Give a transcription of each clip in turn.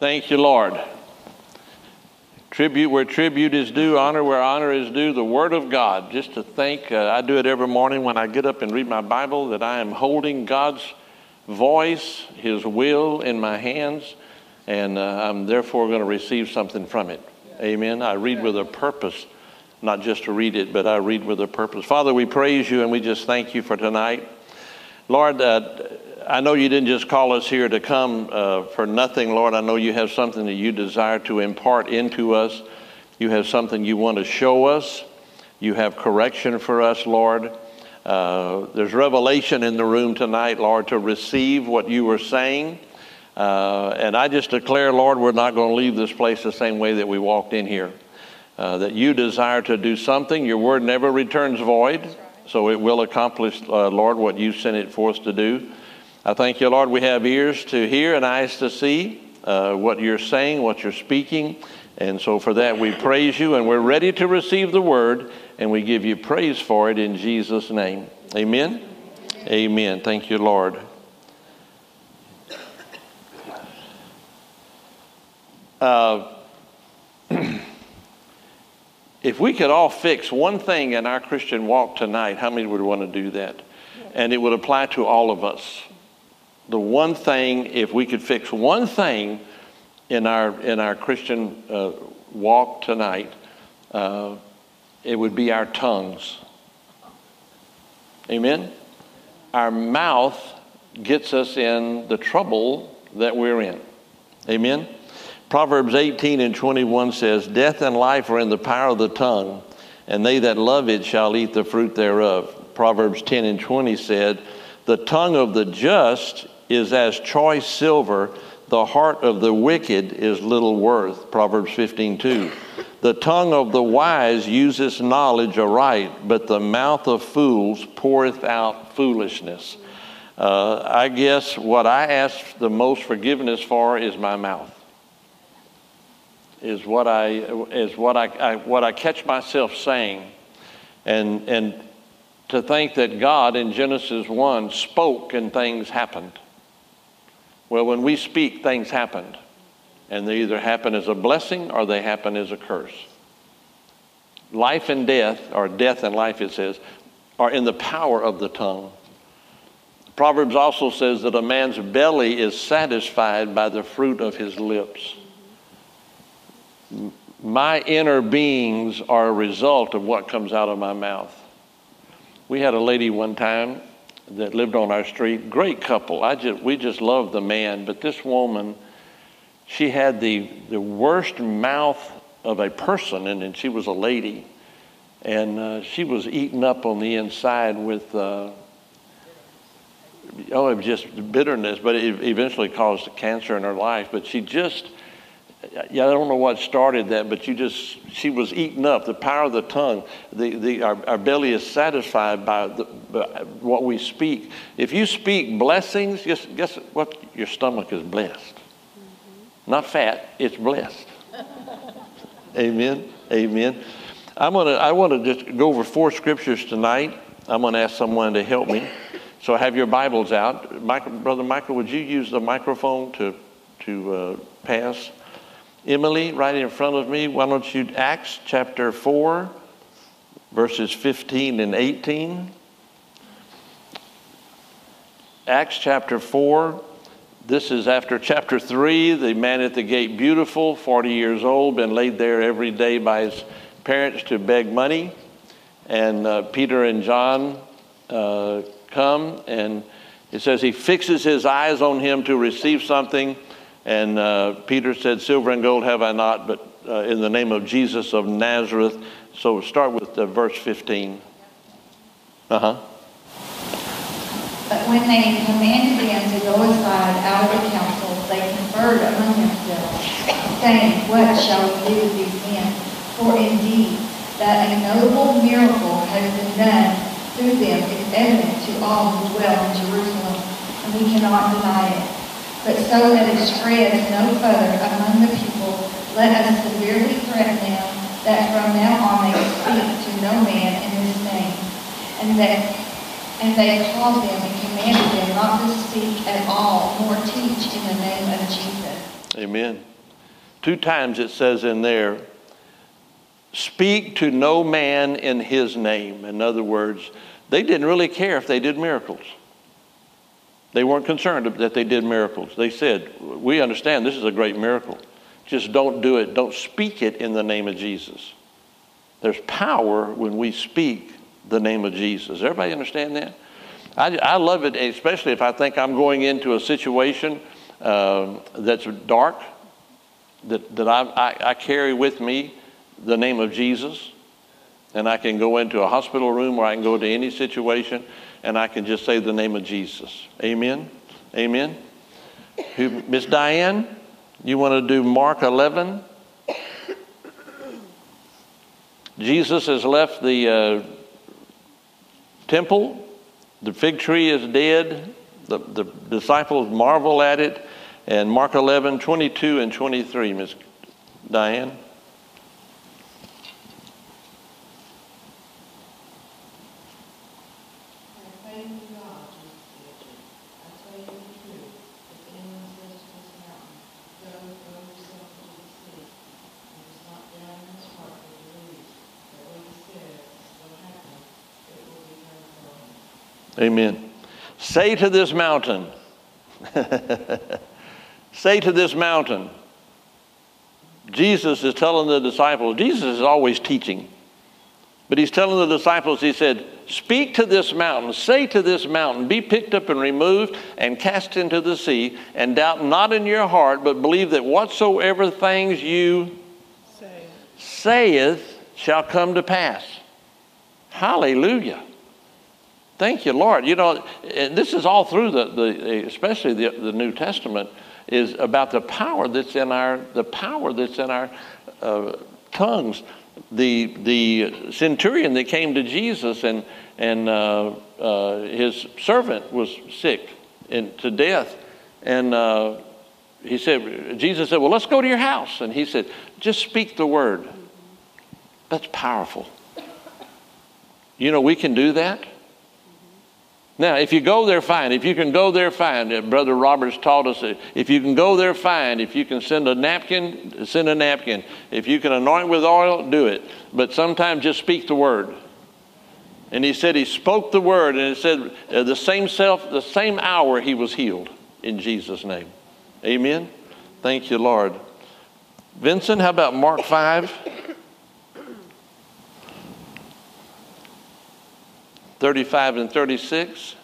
Thank you, Lord. Tribute where tribute is due, honor where honor is due, the Word of God. Just to think, uh, I do it every morning when I get up and read my Bible, that I am holding God's voice, His will in my hands, and uh, I'm therefore going to receive something from it. Amen. I read with a purpose, not just to read it, but I read with a purpose. Father, we praise you and we just thank you for tonight. Lord, uh, I know you didn't just call us here to come uh, for nothing, Lord. I know you have something that you desire to impart into us. You have something you want to show us. You have correction for us, Lord. Uh, there's revelation in the room tonight, Lord, to receive what you were saying. Uh, and I just declare, Lord, we're not going to leave this place the same way that we walked in here. Uh, that you desire to do something. Your word never returns void, so it will accomplish, uh, Lord, what you sent it forth to do. I thank you, Lord, we have ears to hear and eyes to see uh, what you're saying, what you're speaking. And so for that, we praise you and we're ready to receive the word and we give you praise for it in Jesus' name. Amen. Amen. Amen. Thank you, Lord. Uh, if we could all fix one thing in our Christian walk tonight, how many would want to do that? And it would apply to all of us the one thing, if we could fix one thing in our, in our Christian uh, walk tonight, uh, it would be our tongues. Amen? Our mouth gets us in the trouble that we're in. Amen? Proverbs 18 and 21 says, Death and life are in the power of the tongue, and they that love it shall eat the fruit thereof. Proverbs 10 and 20 said, The tongue of the just is as choice silver, the heart of the wicked is little worth. Proverbs 15 2. The tongue of the wise uses knowledge aright, but the mouth of fools poureth out foolishness. Uh, I guess what I ask the most forgiveness for is my mouth. Is what I is what I, I what I catch myself saying, and and to think that God in Genesis one spoke and things happened. Well, when we speak, things happen. And they either happen as a blessing or they happen as a curse. Life and death, or death and life, it says, are in the power of the tongue. Proverbs also says that a man's belly is satisfied by the fruit of his lips. My inner beings are a result of what comes out of my mouth. We had a lady one time that lived on our street. Great couple. I just we just loved the man, but this woman, she had the the worst mouth of a person, and, and she was a lady, and uh, she was eaten up on the inside with. Uh, oh, it was just bitterness, but it eventually caused cancer in her life. But she just yeah, I don't know what started that, but you just, she was eaten up. The power of the tongue, the, the, our, our belly is satisfied by, the, by what we speak. If you speak blessings, guess, guess what? Your stomach is blessed. Mm-hmm. Not fat, it's blessed. Amen. Amen. I'm gonna, I want to just go over four scriptures tonight. I'm going to ask someone to help me. So have your Bibles out. Michael, Brother Michael, would you use the microphone to, to uh, pass? Emily, right in front of me, why don't you, Acts chapter 4, verses 15 and 18. Acts chapter 4, this is after chapter 3, the man at the gate, beautiful, 40 years old, been laid there every day by his parents to beg money. And uh, Peter and John uh, come, and it says he fixes his eyes on him to receive something. And uh, Peter said, Silver and gold have I not, but uh, in the name of Jesus of Nazareth. So start with uh, verse 15. Uh huh. But when they commanded them to go aside out of the council, they conferred among themselves, saying, What shall we do with these men? For indeed, that a notable miracle has been done through them is evident to all who dwell in Jerusalem, and we cannot deny it. But so that it spreads no further among the people, let us severely threaten them that from now on they speak to no man in his name, and that and they called them and commanded them not to speak at all, nor teach in the name of Jesus. Amen. Two times it says in there, speak to no man in his name. In other words, they didn't really care if they did miracles. They weren't concerned that they did miracles. They said, We understand this is a great miracle. Just don't do it. Don't speak it in the name of Jesus. There's power when we speak the name of Jesus. Everybody understand that? I, I love it, especially if I think I'm going into a situation uh, that's dark, that, that I, I, I carry with me the name of Jesus. And I can go into a hospital room or I can go to any situation and I can just say the name of Jesus. Amen. Amen. Miss Diane, you want to do Mark 11? Jesus has left the uh, temple. The fig tree is dead. The, the disciples marvel at it. And Mark 11, 22 and 23, Miss Diane. Amen. Say to this mountain, say to this mountain, Jesus is telling the disciples, Jesus is always teaching, but he's telling the disciples, he said, Speak to this mountain, say to this mountain, be picked up and removed and cast into the sea, and doubt not in your heart, but believe that whatsoever things you Say. saith shall come to pass. Hallelujah. Thank you, Lord. You know, this is all through the, the especially the, the New Testament, is about the power that's in our the power that's in our uh, tongues. The the centurion that came to Jesus and and uh, uh, his servant was sick and to death, and uh, he said Jesus said, "Well, let's go to your house," and he said, "Just speak the word." That's powerful. You know, we can do that. Now, if you go there, fine. If you can go there, fine. Brother Roberts taught us that if you can go there, fine. If you can send a napkin, send a napkin. If you can anoint with oil, do it. But sometimes just speak the word. And he said he spoke the word, and it said uh, the same self, the same hour he was healed in Jesus' name. Amen. Thank you, Lord. Vincent, how about Mark 5? 35 and 36.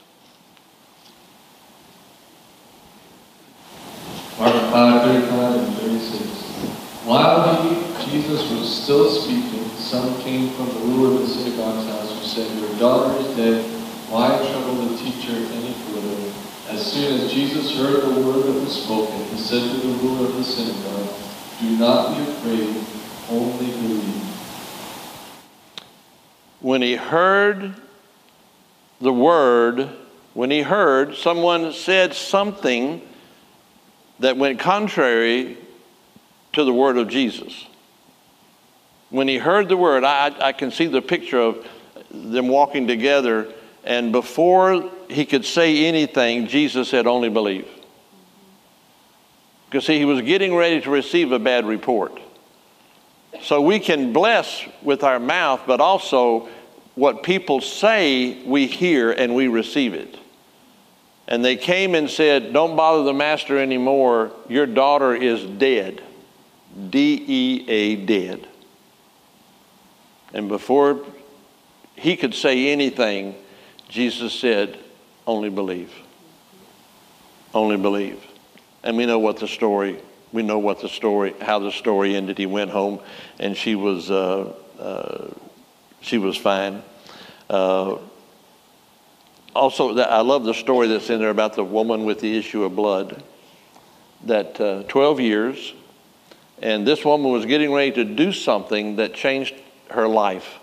Mark 5, 35 and 36. While he, Jesus was still speaking, some came from the ruler of the synagogue's house who said, Your daughter is dead. Why trouble the teacher any further? As soon as Jesus heard the word that was spoken, he said to the ruler of the synagogue, Do not be afraid, only believe. When he heard the word, when he heard someone said something that went contrary to the word of Jesus. When he heard the word, I, I can see the picture of them walking together, and before he could say anything, Jesus said, Only believe. Because, see, he was getting ready to receive a bad report. So we can bless with our mouth, but also what people say, we hear and we receive it. And they came and said, Don't bother the master anymore. Your daughter is dead. D E A, dead. And before he could say anything, Jesus said, Only believe. Only believe. And we know what the story, we know what the story, how the story ended. He went home and she was. Uh, uh, she was fine. Uh, also, I love the story that's in there about the woman with the issue of blood. That uh, 12 years, and this woman was getting ready to do something that changed her life.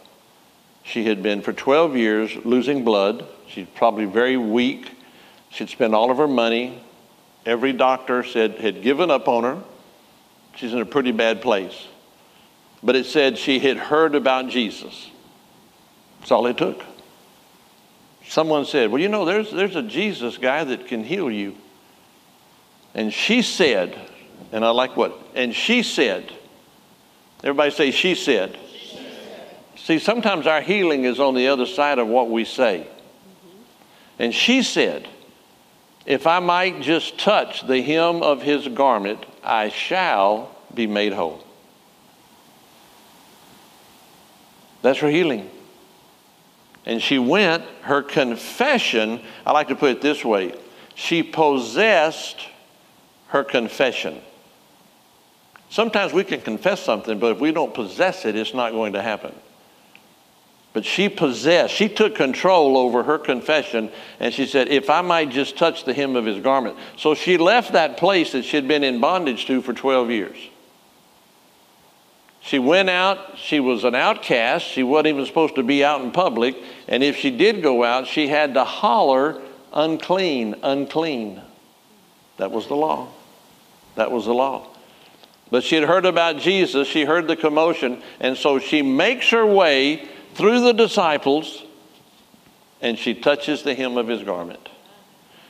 She had been for 12 years losing blood. She's probably very weak. She'd spent all of her money. Every doctor said had given up on her. She's in a pretty bad place. But it said she had heard about Jesus. That's all it took. Someone said, Well, you know, there's, there's a Jesus guy that can heal you. And she said, And I like what? And she said, everybody say, she said. See, sometimes our healing is on the other side of what we say. And she said, If I might just touch the hem of his garment, I shall be made whole. That's her healing. And she went, her confession, I like to put it this way she possessed her confession. Sometimes we can confess something, but if we don't possess it, it's not going to happen. But she possessed, she took control over her confession, and she said, If I might just touch the hem of his garment. So she left that place that she had been in bondage to for 12 years. She went out, she was an outcast, she wasn't even supposed to be out in public, and if she did go out, she had to holler, unclean, unclean. That was the law. That was the law. But she had heard about Jesus, she heard the commotion, and so she makes her way through the disciples and she touches the hem of his garment.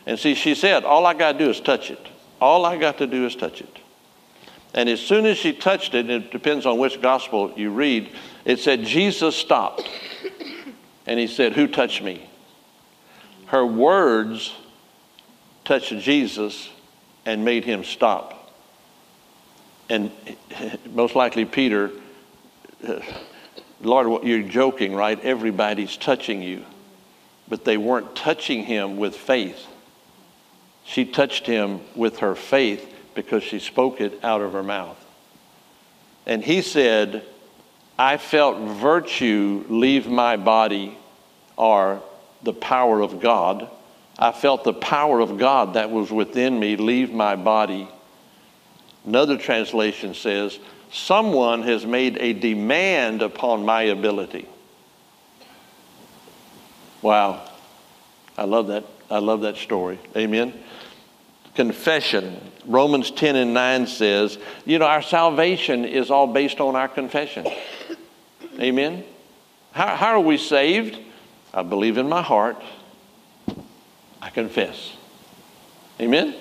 And see, she said, All I got to do is touch it. All I got to do is touch it. And as soon as she touched it, it depends on which gospel you read, it said Jesus stopped. And he said, Who touched me? Her words touched Jesus and made him stop. And most likely Peter Lord, you're joking, right? Everybody's touching you. But they weren't touching him with faith. She touched him with her faith because she spoke it out of her mouth. And he said, I felt virtue leave my body, or the power of God. I felt the power of God that was within me leave my body. Another translation says, someone has made a demand upon my ability. Wow. I love that. I love that story. Amen. Confession. Romans 10 and 9 says, you know, our salvation is all based on our confession. Amen. How, how are we saved? I believe in my heart. I confess. Amen.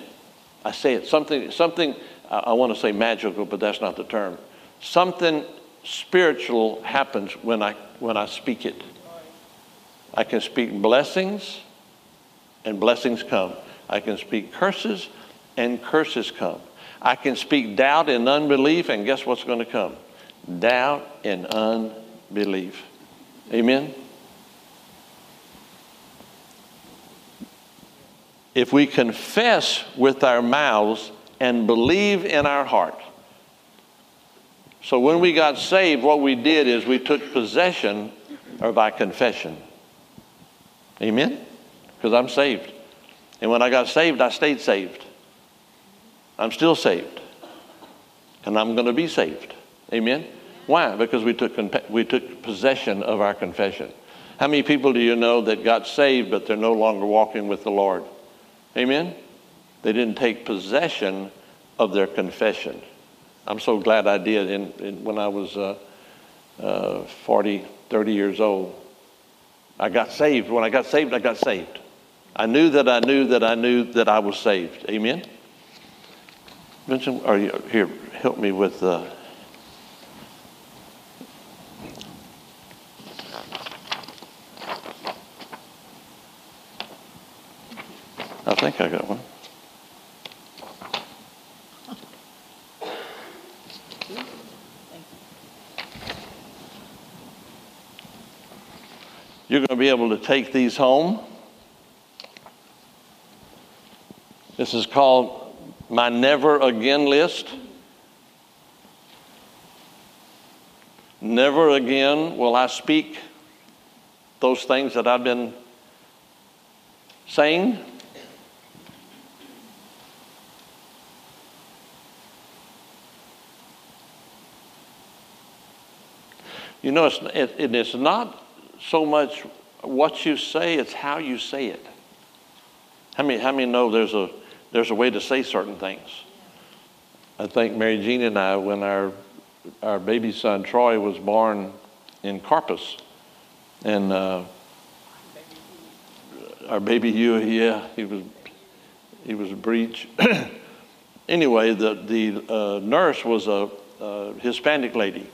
I say it. Something, something I, I want to say magical, but that's not the term. Something spiritual happens when I, when I speak it. I can speak blessings, and blessings come. I can speak curses, and curses come. I can speak doubt and unbelief, and guess what's going to come? Doubt and unbelief. Amen? If we confess with our mouths and believe in our heart. So when we got saved, what we did is we took possession of our confession. Amen? Because I'm saved. And when I got saved, I stayed saved. I'm still saved. And I'm going to be saved. Amen? Why? Because we took, we took possession of our confession. How many people do you know that got saved, but they're no longer walking with the Lord? Amen? They didn't take possession of their confession. I'm so glad I did in, in when I was uh, uh, 40, 30 years old. I got saved. When I got saved, I got saved. I knew that I knew that I knew that I was saved. Amen? Vincent, are you here? Help me with. Uh, I think I got one. You're going to be able to take these home. This is called my never again list. Never again will I speak those things that I've been saying. You know, it's, it, it is not so much what you say, it's how you say it. How many, how many know there's a, there's a way to say certain things? I think Mary Jean and I, when our, our baby son Troy was born in Corpus, and uh, our baby Hugh, yeah, he was, he was a breech. anyway, the, the uh, nurse was a, a, Hispanic lady.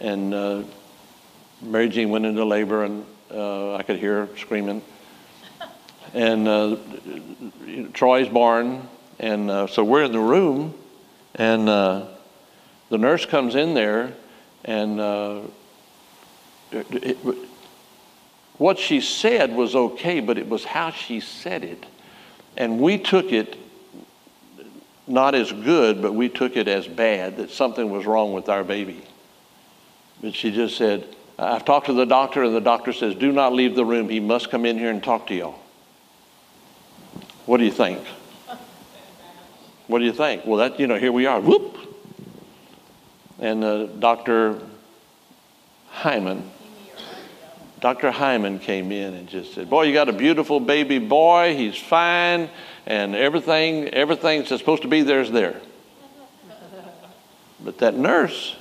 And uh, Mary Jean went into labor, and uh, I could hear her screaming. And uh, Troy's born. And uh, so we're in the room, and uh, the nurse comes in there, and it, it, what she said was okay, but it was how she said it. And we took it not as good, but we took it as bad, that something was wrong with our baby. But she just said, I've talked to the doctor, and the doctor says, Do not leave the room. He must come in here and talk to y'all. What do you think? What do you think? Well, that, you know, here we are. Whoop! And uh, Dr. Hyman, Dr. Hyman came in and just said, Boy, you got a beautiful baby boy. He's fine and everything, everything that's supposed to be there is there. But that nurse,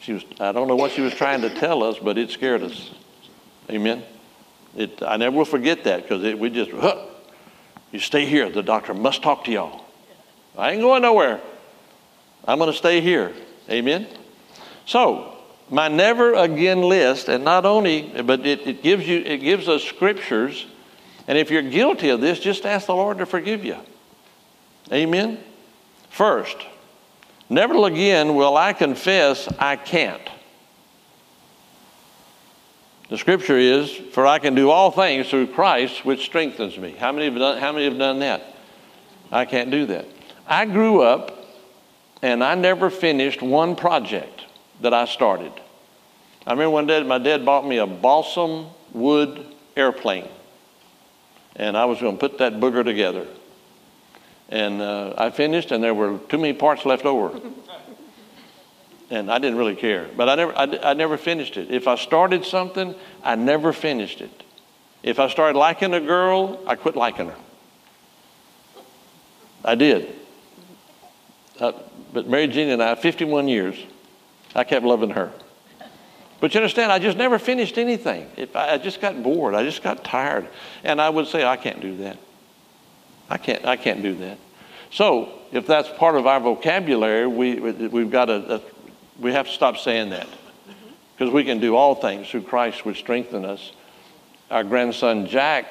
she was, I don't know what she was trying to tell us, but it scared us. Amen. It, I never will forget that because we just, huh, you stay here. The doctor must talk to y'all. I ain't going nowhere. I'm going to stay here. Amen. So, my never again list, and not only, but it, it gives you, it gives us scriptures and if you're guilty of this, just ask the Lord to forgive you. Amen? First, never again will I confess I can't. The scripture is, For I can do all things through Christ, which strengthens me. How many have done, how many have done that? I can't do that. I grew up and I never finished one project that I started. I remember one day my dad bought me a balsam wood airplane and I was going to put that booger together. And uh, I finished, and there were too many parts left over. and I didn't really care, but I never, I, I never finished it. If I started something, I never finished it. If I started liking a girl, I quit liking her. I did. Uh, but Mary Jean and I, 51 years, I kept loving her. But you understand, I just never finished anything. If I, I just got bored, I just got tired. And I would say, I can't do that. I can't, I can't do that. So, if that's part of our vocabulary, we, we've got to, we have to stop saying that. Because we can do all things through Christ which strengthen us. Our grandson Jack,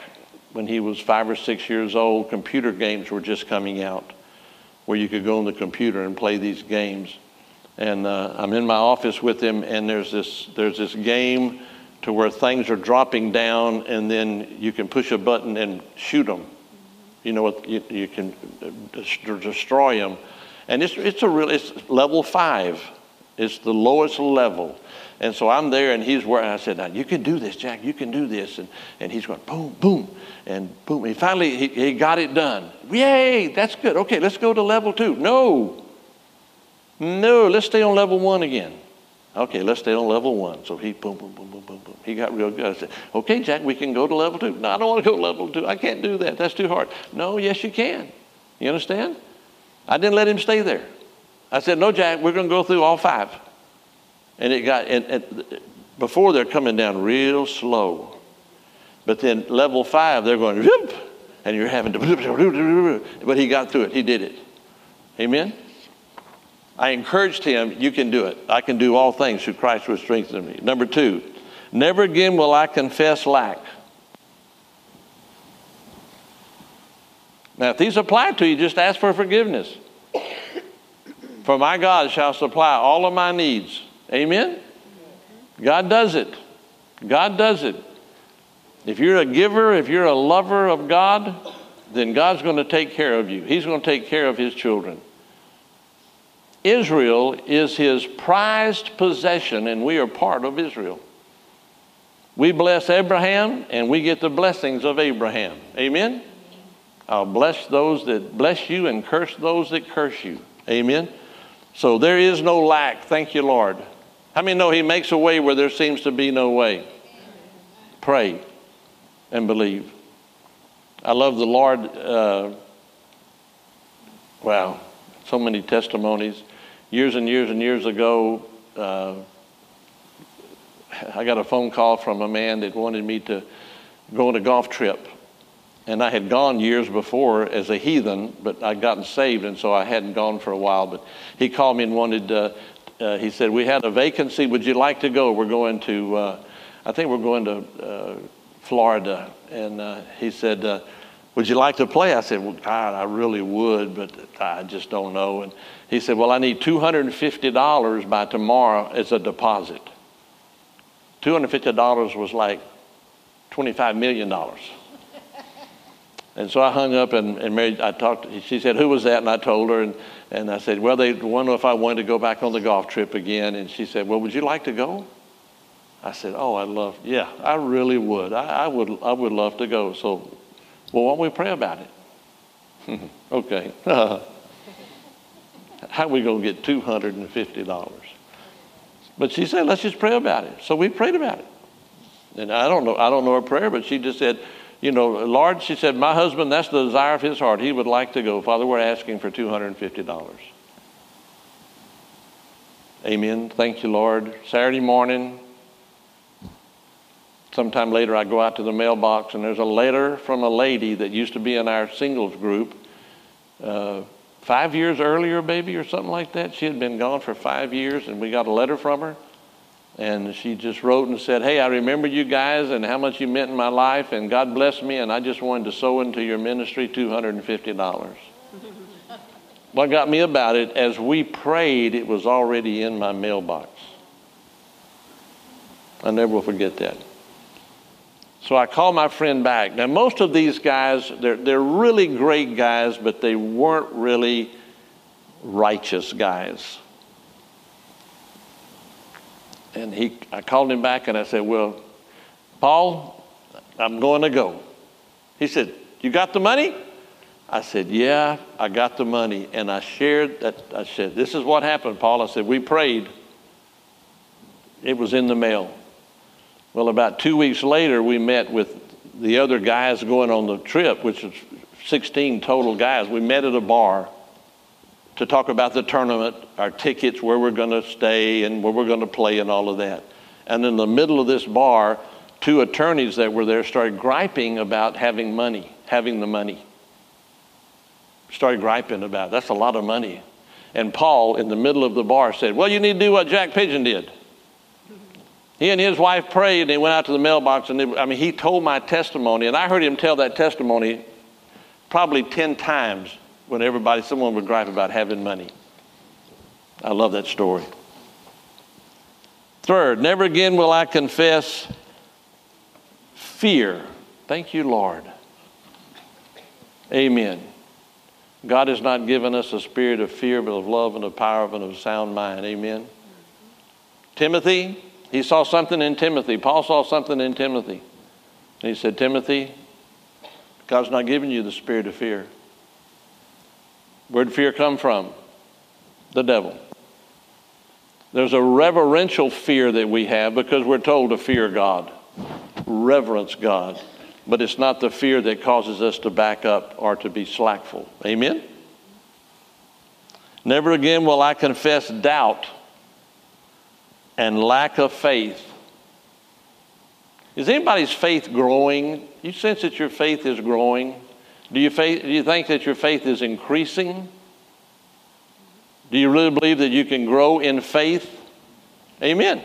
when he was five or six years old, computer games were just coming out where you could go on the computer and play these games and uh, I'm in my office with him, and there's this there's this game to where things are dropping down, and then you can push a button and shoot them. You know what? You, you can destroy them, and it's it's a real it's level five. It's the lowest level. And so I'm there, and he's where I said, now, you can do this, Jack. You can do this. And, and he's going, boom, boom, and boom. He finally, he, he got it done. Yay, that's good. Okay, let's go to level two. No, no, let's stay on level one again. Okay, let's stay on level one. So he boom, boom, boom, boom, boom, boom. He got real good. I said, okay, Jack, we can go to level two. No, I don't want to go to level two. I can't do that. That's too hard. No, yes, you can. You understand? I didn't let him stay there. I said, no, Jack, we're going to go through all five. And it got, and, and before they're coming down real slow. But then level five, they're going, Whoop, and you're having to, but he got through it. He did it. Amen? I encouraged him, you can do it. I can do all things through Christ who strengthens me. Number two, never again will I confess lack. Now, if these apply to you, just ask for forgiveness. For my God shall supply all of my needs. Amen? God does it. God does it. If you're a giver, if you're a lover of God, then God's going to take care of you. He's going to take care of His children. Israel is his prized possession, and we are part of Israel. We bless Abraham, and we get the blessings of Abraham. Amen? I'll bless those that bless you and curse those that curse you. Amen? So there is no lack. Thank you, Lord. How many know He makes a way where there seems to be no way? Pray and believe. I love the Lord. Uh, wow, so many testimonies years and years and years ago, uh, I got a phone call from a man that wanted me to go on a golf trip. And I had gone years before as a heathen, but I'd gotten saved, and so I hadn't gone for a while. But he called me and wanted, uh, uh, he said, We had a vacancy. Would you like to go? We're going to, uh, I think we're going to uh, Florida. And uh, he said, uh, Would you like to play? I said, Well, God, I really would, but I just don't know. And he said, Well, I need $250 by tomorrow as a deposit. $250 was like $25 million. And so I hung up and, and Mary, I talked, she said, who was that? And I told her, and, and I said, well, they wonder if I wanted to go back on the golf trip again. And she said, well, would you like to go? I said, oh, I'd love, yeah, I really would. I, I would, I would love to go. So, well, why don't we pray about it? okay. How are we going to get $250? But she said, let's just pray about it. So we prayed about it. And I don't know, I don't know her prayer, but she just said, you know, Lord, she said, my husband, that's the desire of his heart. He would like to go. Father, we're asking for $250. Amen. Thank you, Lord. Saturday morning, sometime later, I go out to the mailbox, and there's a letter from a lady that used to be in our singles group. Uh, five years earlier, baby, or something like that. She had been gone for five years, and we got a letter from her. And she just wrote and said, Hey, I remember you guys and how much you meant in my life, and God bless me, and I just wanted to sow into your ministry $250. what got me about it, as we prayed, it was already in my mailbox. I never will forget that. So I called my friend back. Now, most of these guys, they're, they're really great guys, but they weren't really righteous guys. And he, I called him back and I said, Well, Paul, I'm going to go. He said, You got the money? I said, Yeah, I got the money. And I shared that. I said, This is what happened, Paul. I said, We prayed. It was in the mail. Well, about two weeks later, we met with the other guys going on the trip, which was 16 total guys. We met at a bar to talk about the tournament, our tickets, where we're going to stay, and where we're going to play, and all of that. And in the middle of this bar, two attorneys that were there started griping about having money, having the money. Started griping about it. That's a lot of money. And Paul, in the middle of the bar, said, Well, you need to do what Jack Pigeon did. He and his wife prayed, and they went out to the mailbox, and they, I mean, he told my testimony, and I heard him tell that testimony probably 10 times when everybody, someone would gripe about having money. I love that story. Third, never again will I confess fear. Thank you, Lord. Amen. God has not given us a spirit of fear, but of love and of power and of sound mind. Amen. Timothy, he saw something in Timothy. Paul saw something in Timothy. And he said, Timothy, God's not giving you the spirit of fear. Where'd fear come from? The devil. There's a reverential fear that we have because we're told to fear God, reverence God. But it's not the fear that causes us to back up or to be slackful. Amen? Never again will I confess doubt and lack of faith. Is anybody's faith growing? You sense that your faith is growing? Do you, faith, do you think that your faith is increasing? Do you really believe that you can grow in faith? Amen.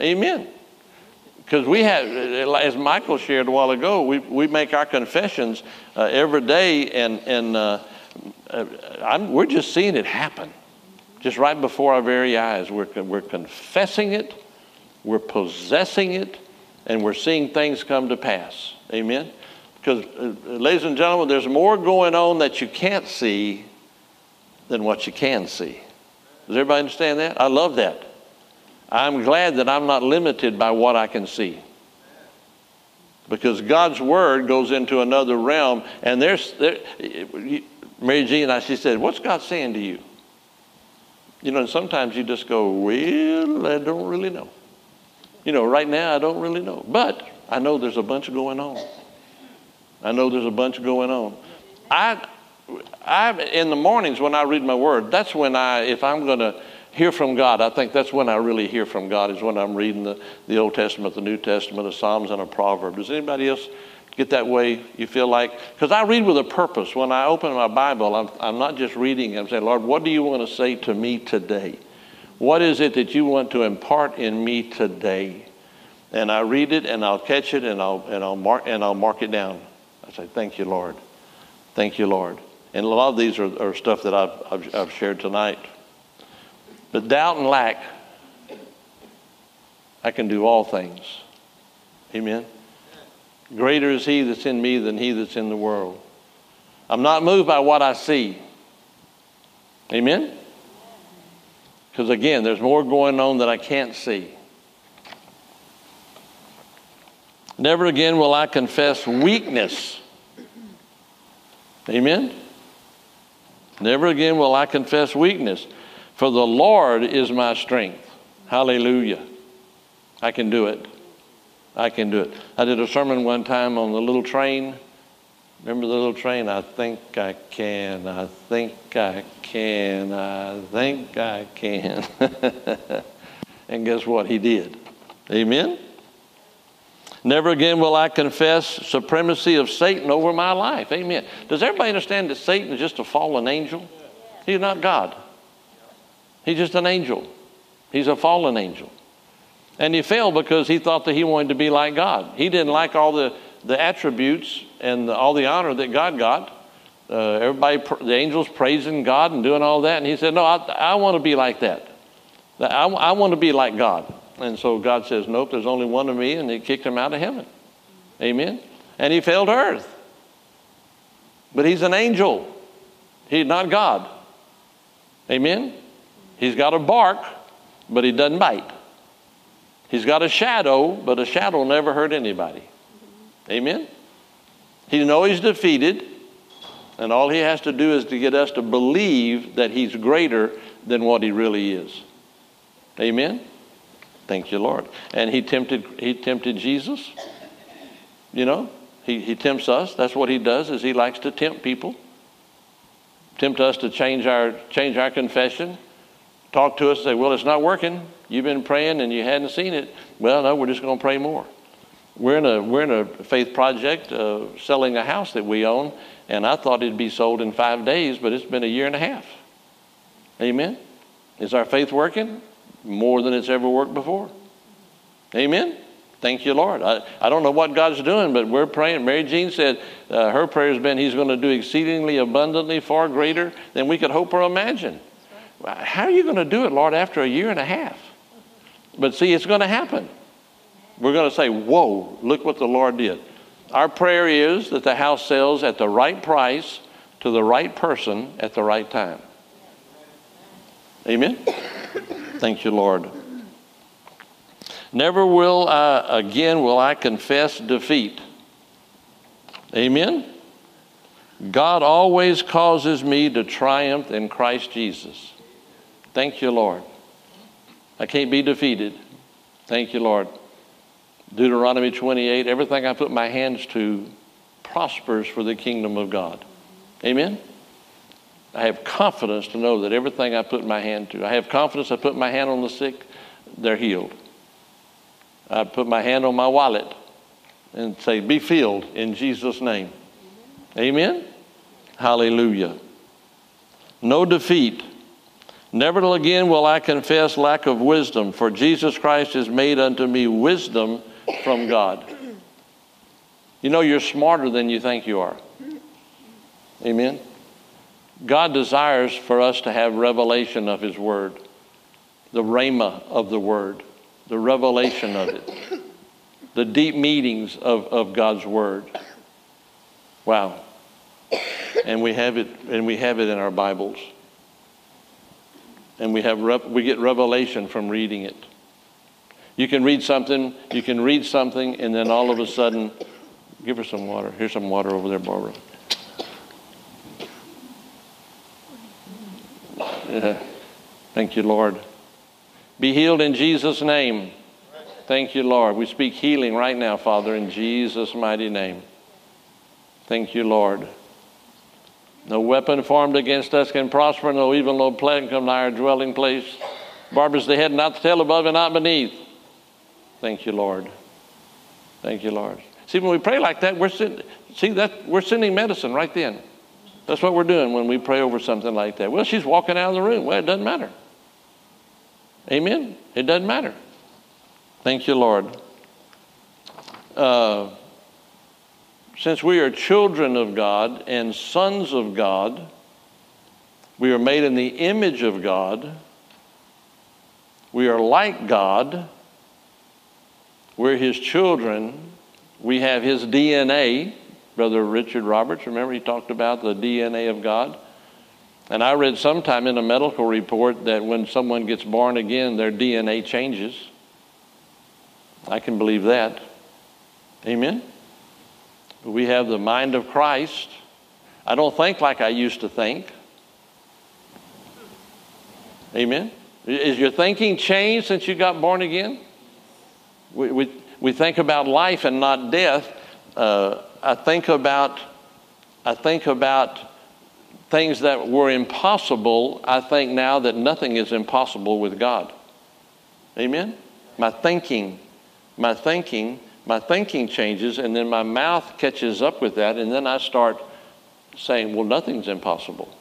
Amen. Because we have, as Michael shared a while ago, we, we make our confessions uh, every day, and, and uh, uh we're just seeing it happen. Just right before our very eyes. We're, we're confessing it, we're possessing it, and we're seeing things come to pass. Amen. Because, uh, ladies and gentlemen, there's more going on that you can't see than what you can see. Does everybody understand that? I love that. I'm glad that I'm not limited by what I can see. Because God's word goes into another realm, and there's there, Mary Jean, and I, she said, "What's God saying to you?" You know, and sometimes you just go, "Well, I don't really know." You know, right now I don't really know, but I know there's a bunch going on. I know there's a bunch going on. I, I in the mornings when I read my word, that's when I, if I'm going to hear from God, I think that's when I really hear from God is when I'm reading the, the Old Testament, the New Testament, the Psalms, and a proverb. Does anybody else Get that way you feel like, because I read with a purpose. When I open my Bible, I'm, I'm not just reading, I'm saying, Lord, what do you want to say to me today? What is it that you want to impart in me today? And I read it and I'll catch it and I'll, and I'll, mark, and I'll mark it down. I say, Thank you, Lord. Thank you, Lord. And a lot of these are, are stuff that I've, I've, I've shared tonight. But doubt and lack, I can do all things. Amen. Greater is he that's in me than he that's in the world. I'm not moved by what I see. Amen? Because again, there's more going on that I can't see. Never again will I confess weakness. Amen? Never again will I confess weakness, for the Lord is my strength. Hallelujah. I can do it. I can do it. I did a sermon one time on the little train. Remember the little train? I think I can. I think I can. I think I can. and guess what? He did. Amen? Never again will I confess supremacy of Satan over my life. Amen. Does everybody understand that Satan is just a fallen angel? He's not God. He's just an angel. He's a fallen angel. And he fell because he thought that he wanted to be like God. He didn't like all the, the attributes and the, all the honor that God got. Uh, everybody, the angels praising God and doing all that. And he said, No, I, I want to be like that. I, I want to be like God. And so God says, Nope, there's only one of me. And he kicked him out of heaven. Amen. And he fell to earth. But he's an angel, he's not God. Amen. He's got a bark, but he doesn't bite. He's got a shadow, but a shadow never hurt anybody. Amen? He knows he's defeated, and all he has to do is to get us to believe that he's greater than what he really is. Amen? Thank you, Lord. And he tempted, he tempted Jesus. You know, he, he tempts us. That's what he does, is he likes to tempt people. Tempt us to change our, change our confession. Talk to us and say, well, it's not working. You've been praying and you hadn't seen it. Well, no, we're just going to pray more. We're in a, we're in a faith project uh, selling a house that we own, and I thought it'd be sold in five days, but it's been a year and a half. Amen? Is our faith working? More than it's ever worked before. Amen? Thank you, Lord. I, I don't know what God's doing, but we're praying. Mary Jean said uh, her prayer has been He's going to do exceedingly abundantly, far greater than we could hope or imagine. How are you going to do it, Lord, after a year and a half? But see, it's going to happen. We're going to say, Whoa, look what the Lord did. Our prayer is that the house sells at the right price to the right person at the right time. Amen? Thank you, Lord. Never will I, again will I confess defeat. Amen? God always causes me to triumph in Christ Jesus. Thank you, Lord. I can't be defeated. Thank you, Lord. Deuteronomy 28 everything I put my hands to prospers for the kingdom of God. Amen? I have confidence to know that everything I put my hand to, I have confidence I put my hand on the sick, they're healed. I put my hand on my wallet and say, Be filled in Jesus' name. Amen? Hallelujah. No defeat Never again will I confess lack of wisdom, for Jesus Christ has made unto me wisdom from God. You know, you're smarter than you think you are. Amen. God desires for us to have revelation of His Word, the rhema of the Word, the revelation of it, the deep meanings of, of God's Word. Wow. And we have it, and we have it in our Bibles and we, have we get revelation from reading it. You can read something, you can read something, and then all of a sudden, give her some water. Here's some water over there, Barbara. Thank you, Lord. Be healed in Jesus' name. Thank you, Lord. We speak healing right now, Father, in Jesus' mighty name. Thank you, Lord. No weapon formed against us can prosper, no evil, no plague come nigh our dwelling place. Barbara's the head, not the tail, above and not beneath. Thank you, Lord. Thank you, Lord. See, when we pray like that, we're send, see that we're sending medicine right then. That's what we're doing when we pray over something like that. Well, she's walking out of the room. Well, it doesn't matter. Amen. It doesn't matter. Thank you, Lord. Uh, since we are children of God and sons of God, we are made in the image of God. We are like God. We're His children. We have His DNA. Brother Richard Roberts, remember he talked about the DNA of God? And I read sometime in a medical report that when someone gets born again, their DNA changes. I can believe that. Amen? We have the mind of Christ. I don't think like I used to think. Amen? Is your thinking changed since you got born again? We, we, we think about life and not death. Uh, I think about I think about things that were impossible. I think now that nothing is impossible with God. Amen. My thinking, my thinking, my thinking changes, and then my mouth catches up with that, and then I start saying, "Well, nothing's impossible."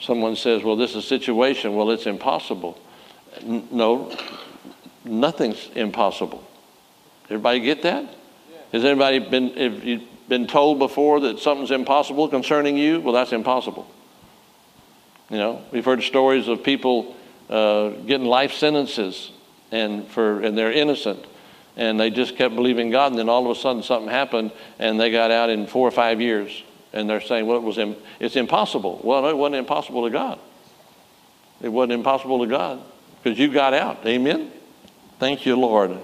Someone says, "Well, this is a situation." Well, it's impossible. N- no, nothing's impossible. Everybody get that? Has anybody been, if you been told before that something's impossible concerning you? Well, that's impossible. You know, we've heard stories of people uh, getting life sentences and for and they're innocent and they just kept believing God and then all of a sudden something happened and they got out in four or five years and they're saying well it was Im- it's impossible. Well it wasn't impossible to God. It wasn't impossible to God because you got out. Amen? Thank you Lord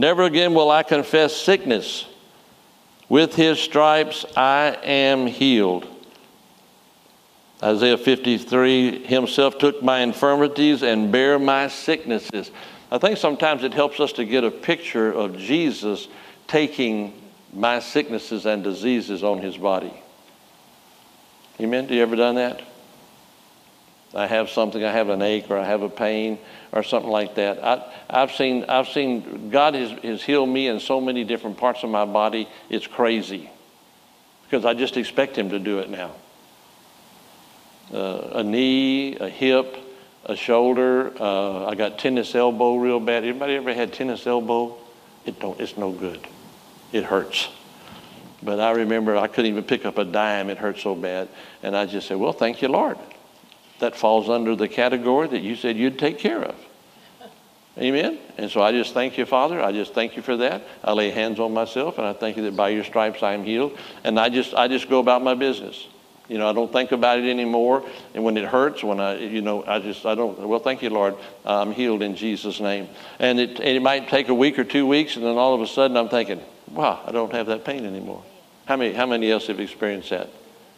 Never again will I confess sickness. With his stripes I am healed. Isaiah 53 Himself took my infirmities and bare my sicknesses. I think sometimes it helps us to get a picture of Jesus taking my sicknesses and diseases on his body. Amen? Do you ever done that? I have something, I have an ache or I have a pain or something like that. I, have seen, I've seen God has, has healed me in so many different parts of my body, it's crazy because I just expect Him to do it now. Uh, a knee, a hip, a shoulder. Uh, I got tennis elbow real bad. Anybody ever had tennis elbow? It don't. It's no good. It hurts. But I remember I couldn't even pick up a dime. It hurt so bad, and I just said, "Well, thank you, Lord." That falls under the category that you said you'd take care of. Amen. And so I just thank you, Father. I just thank you for that. I lay hands on myself and I thank you that by your stripes I am healed. And I just I just go about my business. You know, I don't think about it anymore. And when it hurts, when I, you know, I just, I don't, well, thank you, Lord. I'm healed in Jesus' name. And it, and it might take a week or two weeks, and then all of a sudden I'm thinking, wow, I don't have that pain anymore. How many, how many else have experienced that?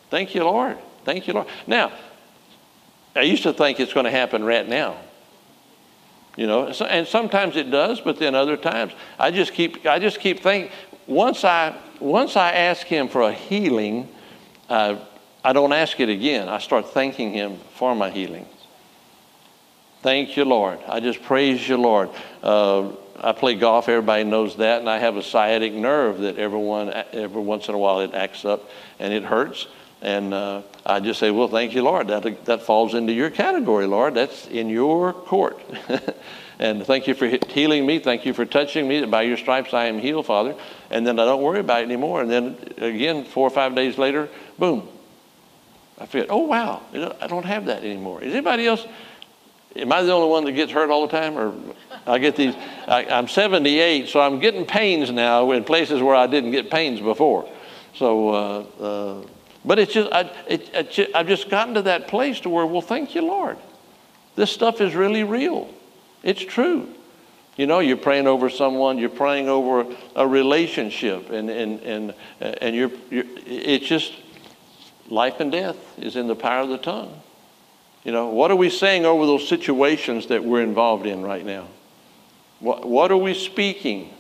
Thank you, Lord. Thank you, Lord. Now, I used to think it's going to happen right now. You know, and sometimes it does, but then other times I just keep I just keep thinking. Once I once I ask Him for a healing, uh, I don't ask it again. I start thanking Him for my healing. Thank you, Lord. I just praise you, Lord. Uh, I play golf. Everybody knows that, and I have a sciatic nerve that everyone every once in a while it acts up and it hurts. And uh, I just say, well, thank you, Lord. That, that falls into your category, Lord. That's in your court. and thank you for healing me. Thank you for touching me. By your stripes I am healed, Father. And then I don't worry about it anymore. And then again, four or five days later, boom. I feel, oh, wow, I don't have that anymore. Is anybody else? Am I the only one that gets hurt all the time? Or I get these, I, I'm 78, so I'm getting pains now in places where I didn't get pains before. So, uh, uh, but it's just, I, it, it, I've just gotten to that place to where, well, thank you, Lord. This stuff is really real. It's true. You know, you're praying over someone, you're praying over a relationship, and, and, and, and you're, you're, it's just life and death is in the power of the tongue. You know, what are we saying over those situations that we're involved in right now? What, what are we speaking?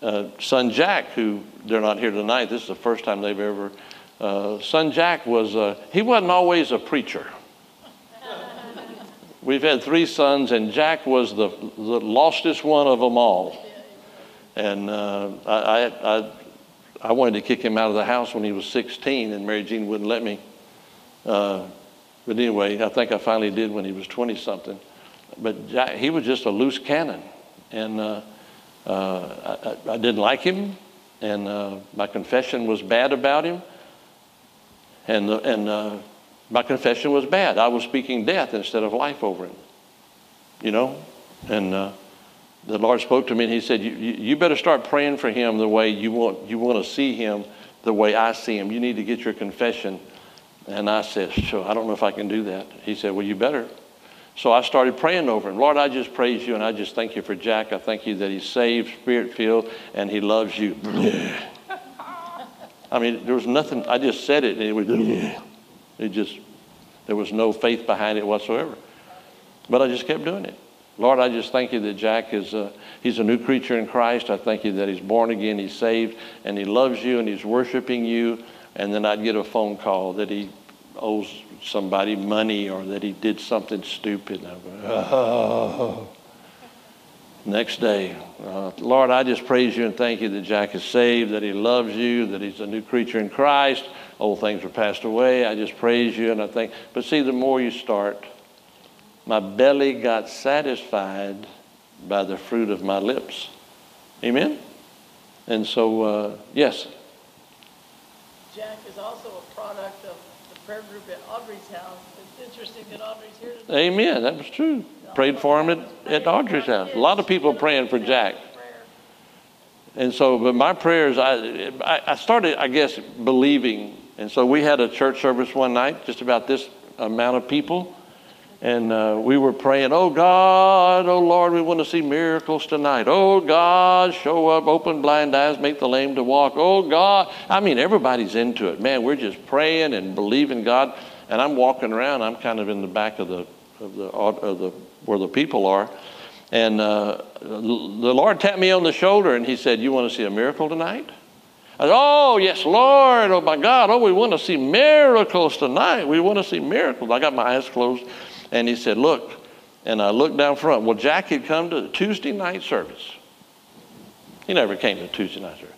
Uh, son Jack, who they're not here tonight, this is the first time they've ever uh, son Jack was, uh, he wasn't always a preacher. We've had three sons, and Jack was the, the lostest one of them all. And uh, I, I, I, wanted to kick him out of the house when he was 16, and Mary Jean wouldn't let me. Uh, but anyway, I think I finally did when he was 20 something. But Jack, he was just a loose cannon. And uh, I, I, didn't like him, and my confession was bad about him. And, and uh, my confession was bad. I was speaking death instead of life over him. You know? And uh, the Lord spoke to me and He said, you, you better start praying for him the way you want, you want to see him the way I see him. You need to get your confession. And I said, Sure, I don't know if I can do that. He said, Well, you better. So I started praying over him. Lord, I just praise you and I just thank you for Jack. I thank you that he's saved, spirit filled, and he loves you. I mean, there was nothing, I just said it and it was, it just, there was no faith behind it whatsoever. But I just kept doing it. Lord, I just thank you that Jack is a, he's a new creature in Christ. I thank you that he's born again, he's saved, and he loves you and he's worshiping you. And then I'd get a phone call that he owes somebody money or that he did something stupid. And I'm going, oh. Next day, uh, Lord, I just praise you and thank you that Jack is saved, that he loves you, that he's a new creature in Christ. Old things are passed away. I just praise you and I think. But see, the more you start, my belly got satisfied by the fruit of my lips. Amen? And so, uh, yes. Jack is also a product of the prayer group at Audrey's house. It's interesting that Audrey's here today. Amen. That was true. Prayed for him at, at Audrey's house. A lot of people praying for Jack. And so, but my prayers, I, I started, I guess, believing. And so we had a church service one night, just about this amount of people. And uh, we were praying, Oh God, oh Lord, we want to see miracles tonight. Oh God, show up, open blind eyes, make the lame to walk. Oh God. I mean, everybody's into it. Man, we're just praying and believing God. And I'm walking around, I'm kind of in the back of the, of the, of the where the people are. And uh, the Lord tapped me on the shoulder and he said, You want to see a miracle tonight? I said, Oh, yes, Lord. Oh, my God. Oh, we want to see miracles tonight. We want to see miracles. I got my eyes closed and he said, Look. And I looked down front. Well, Jack had come to the Tuesday night service. He never came to Tuesday night service.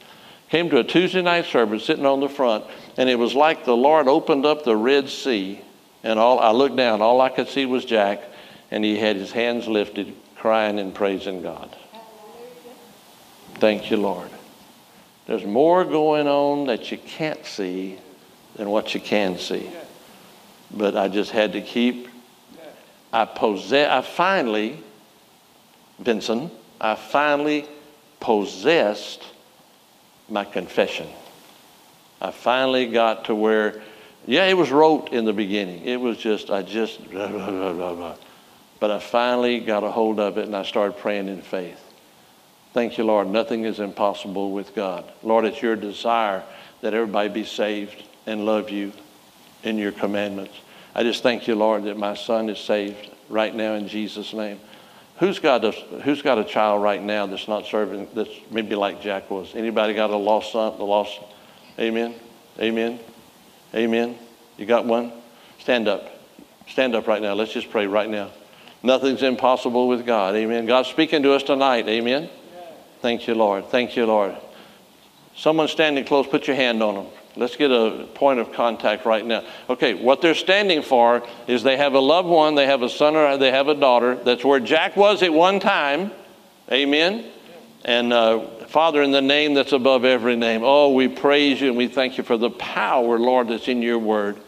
Came to a Tuesday night service sitting on the front, and it was like the Lord opened up the Red Sea. And all I looked down, all I could see was Jack, and he had his hands lifted, crying and praising God. Thank you, Lord. There's more going on that you can't see than what you can see. But I just had to keep I possess, I finally, Vincent, I finally possessed my confession. I finally got to where, yeah, it was rote in the beginning. It was just, I just, blah, blah, blah, but I finally got a hold of it and I started praying in faith. Thank you, Lord. Nothing is impossible with God. Lord, it's your desire that everybody be saved and love you in your commandments. I just thank you, Lord, that my son is saved right now in Jesus' name. Who's got a, who's got a child right now that's not serving, that's maybe like Jack was? Anybody got a lost son, the lost? Amen? Amen? Amen? You got one? Stand up. Stand up right now. Let's just pray right now. Nothing's impossible with God. Amen. God's speaking to us tonight. Amen. Thank you, Lord. Thank you, Lord. Someone standing close, put your hand on them. Let's get a point of contact right now. Okay, what they're standing for is they have a loved one, they have a son or they have a daughter. That's where Jack was at one time. Amen. And uh, Father, in the name that's above every name, oh, we praise you and we thank you for the power, Lord, that's in your word.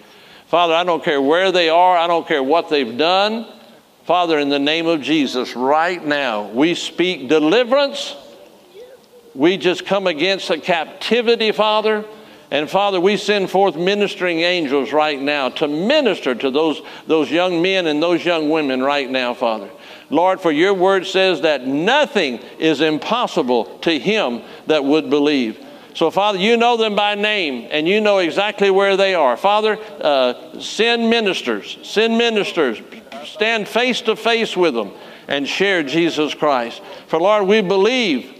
Father, I don't care where they are, I don't care what they've done. Father, in the name of Jesus, right now, we speak deliverance. We just come against the captivity, Father. And Father, we send forth ministering angels right now to minister to those, those young men and those young women right now, Father. Lord, for your word says that nothing is impossible to him that would believe. So, Father, you know them by name and you know exactly where they are. Father, uh, send ministers, send ministers, stand face to face with them and share Jesus Christ. For, Lord, we believe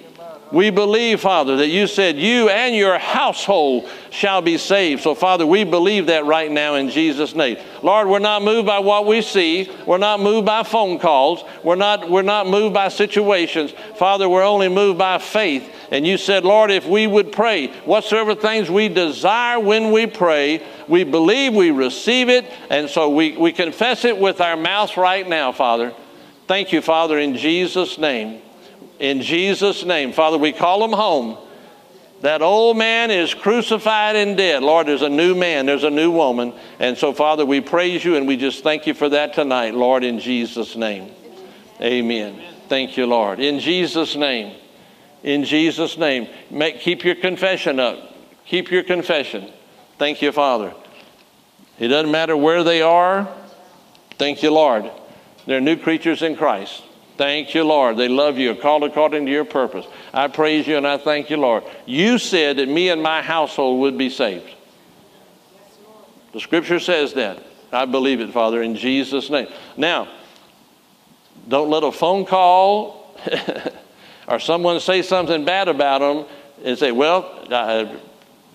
We believe, Father, that you said you and your household shall be saved. So, Father, we believe that right now in Jesus' name. Lord, we're not moved by what we see. We're not moved by phone calls. We're not, we're not moved by situations. Father, we're only moved by faith. And you said, Lord, if we would pray, whatsoever things we desire when we pray, we believe we receive it. And so we, we confess it with our mouths right now, Father. Thank you, Father, in Jesus' name. In Jesus' name. Father, we call them home. That old man is crucified and dead. Lord, there's a new man, there's a new woman. And so, Father, we praise you and we just thank you for that tonight, Lord, in Jesus' name. Amen. Thank you, Lord. In Jesus' name. In Jesus' name. Make, keep your confession up. Keep your confession. Thank you, Father. It doesn't matter where they are. Thank you, Lord. They're new creatures in Christ. Thank you, Lord. They love you, called according to your purpose. I praise you and I thank you, Lord. You said that me and my household would be saved. The scripture says that. I believe it, Father, in Jesus' name. Now, don't let a phone call or someone say something bad about them and say, Well, I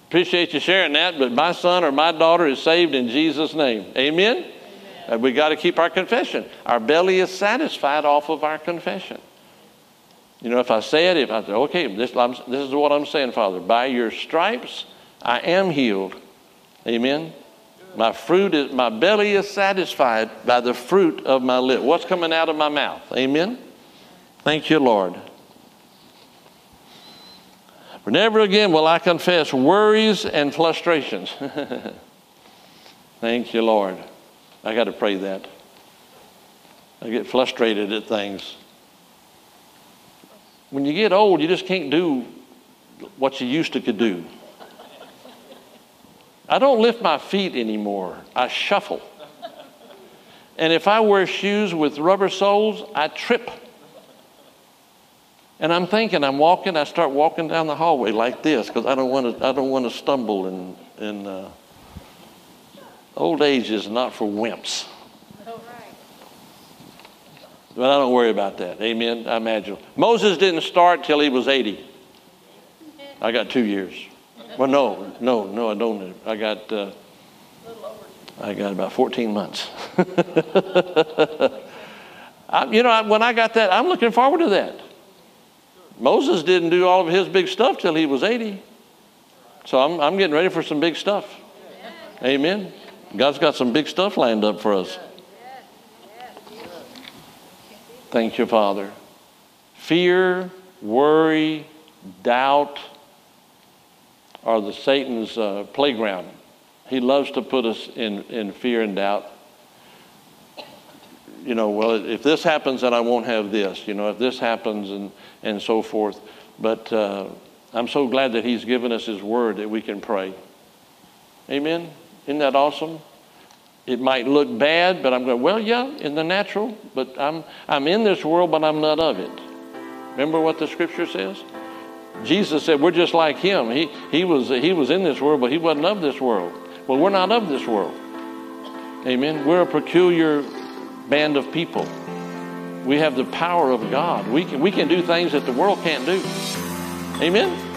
appreciate you sharing that, but my son or my daughter is saved in Jesus' name. Amen? And we got to keep our confession. Our belly is satisfied off of our confession. You know, if I say it, if I say, okay, this, this is what I'm saying, Father. By your stripes, I am healed. Amen. My fruit is, my belly is satisfied by the fruit of my lip. What's coming out of my mouth? Amen. Thank you, Lord. For never again will I confess worries and frustrations. Thank you, Lord. I got to pray that. I get frustrated at things. When you get old, you just can't do what you used to could do. I don't lift my feet anymore. I shuffle. And if I wear shoes with rubber soles, I trip. And I'm thinking, I'm walking, I start walking down the hallway like this because I don't want to. I don't want to stumble and and uh, Old age is not for wimps. But I don't worry about that. Amen. I imagine. Moses didn't start till he was 80. I got two years. Well, no, no, no, I don't. I got, uh, I got about 14 months. I, you know, when I got that, I'm looking forward to that. Moses didn't do all of his big stuff till he was 80. So I'm, I'm getting ready for some big stuff. Amen. God's got some big stuff lined up for us. Thank you, Father. Fear, worry, doubt are the Satan's uh, playground. He loves to put us in, in fear and doubt. You know, well, if this happens, then I won't have this. You know, if this happens, and, and so forth. But uh, I'm so glad that He's given us His word that we can pray. Amen. Isn't that awesome? It might look bad, but I'm going, well, yeah, in the natural, but I'm, I'm in this world, but I'm not of it. Remember what the scripture says? Jesus said, we're just like him. He, he, was, he was in this world, but he wasn't of this world. Well, we're not of this world. Amen. We're a peculiar band of people. We have the power of God. We can, we can do things that the world can't do. Amen.